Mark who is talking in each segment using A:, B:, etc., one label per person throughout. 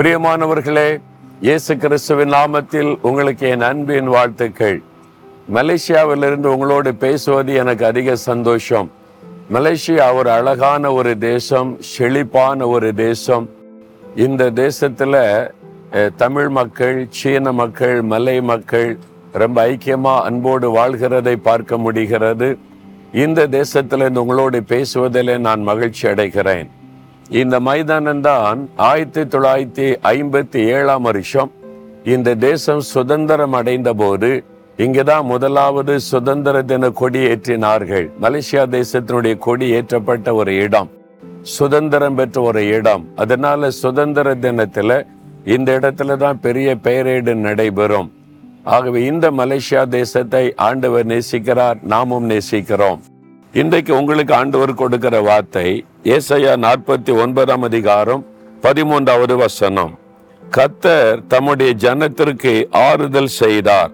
A: பிரியமானவர்களே இயேசு கிறிஸ்துவின் நாமத்தில் உங்களுக்கு என் அன்பின் வாழ்த்துக்கள். மலேசியாவிலிருந்து உங்களோடு பேசுவது எனக்கு அதிக சந்தோஷம். மலேசியா ஒரு அழகான ஒரு தேசம் செழிப்பான ஒரு தேசம். இந்த தேசத்தில் தமிழ் மக்கள் சீன மக்கள் மலை மக்கள் ரொம்ப ஐக்கியமாக அன்போடு வாழ்கிறதை பார்க்க முடிகிறது. இந்த தேசத்திலிருந்து உங்களோடு பேசுவதில் நான் மகிழ்ச்சி அடைகிறேன். இந்த மைதானம் தான் ஆயிரத்தி தொள்ளாயிரத்தி ஐம்பத்தி ஏழாம் வருஷம். இந்த தேசம் சுதந்திரம் அடைந்த போது இங்குதான் முதலாவது சுதந்திர தின கொடி ஏற்றினார்கள் மலேசியா தேசத்தினுடைய கொடி ஏற்றப்பட்ட ஒரு இடம். சுதந்திரம் பெற்ற ஒரு இடம். அதனால சுதந்திர தினத்துல இந்த இடத்துல தான் பெரிய பெயரேடு நடைபெறும். ஆகவே இந்த மலேசியா தேசத்தை ஆண்டவர் நேசிக்கிறார் நாமும் நேசிக்கிறோம். இன்றைக்கு உங்களுக்கு ஆண்டவர் கொடுக்கிற வார்த்தை ஏசையா நாற்பத்தி ஒன்பதாம் அதிகாரம் பதிமூன்றாவது வசனம். கத்தர் தம்முடைய ஜனத்திற்கு ஆறுதல் செய்தார்.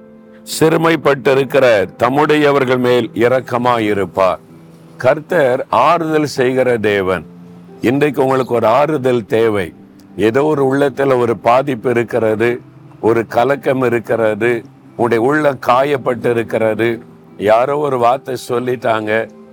A: சிறுமைப்பட்டிருக்கிற தம்முடையவர்கள் மேல் இரக்கமாயிருப்பார். கர்த்தர் ஆறுதல் செய்கிற தேவன். இன்றைக்கு உங்களுக்கு ஒரு ஆறுதல் தேவை. ஏதோ ஒரு உள்ளத்துல ஒரு பாதிப்பு இருக்கிறது ஒரு கலக்கம் இருக்கிறது உங்களுடைய உள்ள காயப்பட்டு இருக்கிறது யாரோ ஒரு வார்த்தை சொல்லிட்டாங்க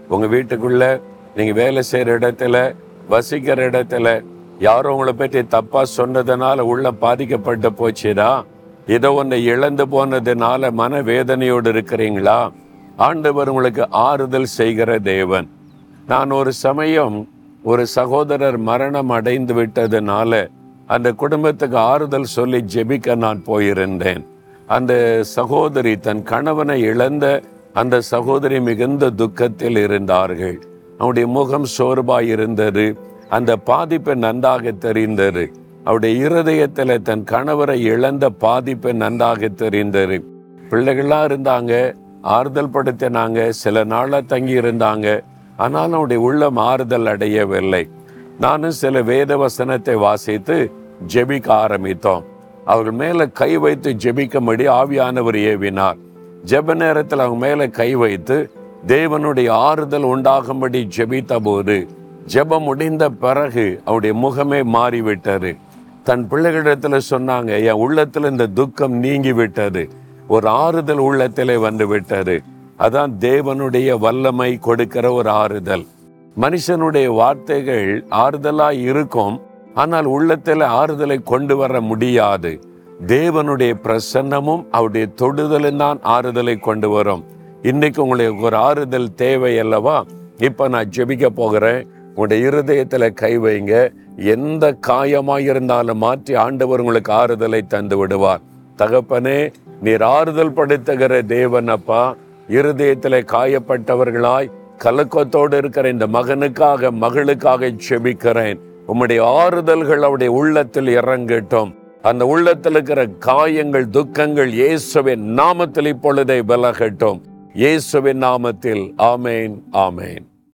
A: உங்க வீட்டுக்குள்ள நீங்க வேலை செய்யற இடத்துல வசிக்கிற இடத்துல யாரோ உங்களை பற்றி தப்பா சொன்னதுனால உள்ள பாதிக்கப்பட்டு போச்சுதா ஏதோ ஒன்று இழந்து போனதுனால மனவேதனையோடு இருக்கிறீங்களா? ஆண்டவர் உங்களுக்கு ஆறுதல் செய்கிற தேவன். நான் ஒரு சமயம் ஒரு சகோதரர் மரணம் அடைந்து விட்டதுனால அந்த குடும்பத்துக்கு ஆறுதல் சொல்லி ஜெபிக்க நான் போயிருந்தேன். அந்த சகோதரி தன் கணவனை இழந்த அந்த சகோதரி மிகுந்த துக்கத்தில் இருந்தார்கள். அவருடைய முகம் சோர்வாய் இருந்தது. அந்த பாதிப்பு நன்றாக தெரிந்தது. அவருடைய இருதயத்தில் தன் கணவரை இழந்த பாதிப்பு நன்றாக தெரிந்தது. பிள்ளைகளாக இருந்தாங்க ஆறுதல் படுத்தினாங்க சில நாளாக தங்கி இருந்தாங்க. ஆனாலும் அவருடைய உள்ளம் ஆறுதல் அடையவில்லை. நானும் சில வேத வசனத்தை வாசித்து ஜெபிக்க ஆரம்பித்தோம். அவர்கள் மேல கை வைத்து ஜெபிக்கும்படி ஆவியானவர் ஏவினார். ஜெப நேரத்தில் அவங்க மேலே கை வைத்து தேவனுடைய ஆறுதல் உண்டாகும்படி ஜெபித்த போது ஜெபம் முடிந்த பிறகு அவருடைய முகமே மாறிவிட்டாரு தன் பிள்ளைகளிடத்துல சொன்னாங்க என் உள்ளத்துல இந்த துக்கம் நீங்கி விட்டது ஒரு ஆறுதல் உள்ளத்திலே வந்து விட்டாரு அதான் தேவனுடைய வல்லமை கொடுக்கிற ஒரு ஆறுதல். மனுஷனுடைய வார்த்தைகள் ஆறுதலா இருக்கும் ஆனால் உள்ளத்தில் ஆறுதலை கொண்டு வர முடியாது. தேவனுடைய பிரசன்னமும் அவருடைய தொடுதலும் தான் ஆறுதலை கொண்டு வரும். இன்னைக்கு உங்களுக்கு ஒரு ஆறுதல் தேவை அல்லவா? இப்ப நான் ஜெபிக்க போகிறேன். உங்களுடைய இருதயத்தில் கை வைங்க. எந்த காயமாக இருந்தாலும் மாற்றி ஆண்டவர் உங்களுக்கு ஆறுதலை தந்து விடுவார். தகப்பனே நீர் ஆறுதல் படுத்துகிற தேவன் அப்பா. இருதயத்தில் காயப்பட்டவர்களாய் கலக்கத்தோடு இருக்கிற இந்த மகனுக்காக மகளுக்காக செபிக்கிறேன் உம்முடைய ஆறுதல்கள் அவருடைய உள்ளத்தில் இறங்கட்டும். அந்த உள்ளத்தில் இருக்கிற காயங்கள் துக்கங்கள் இயேசுவின் நாமத்தில் இப்பொழுதை விலகட்டும். இயேசுவின் நாமத்தில் ஆமேன் ஆமேன்.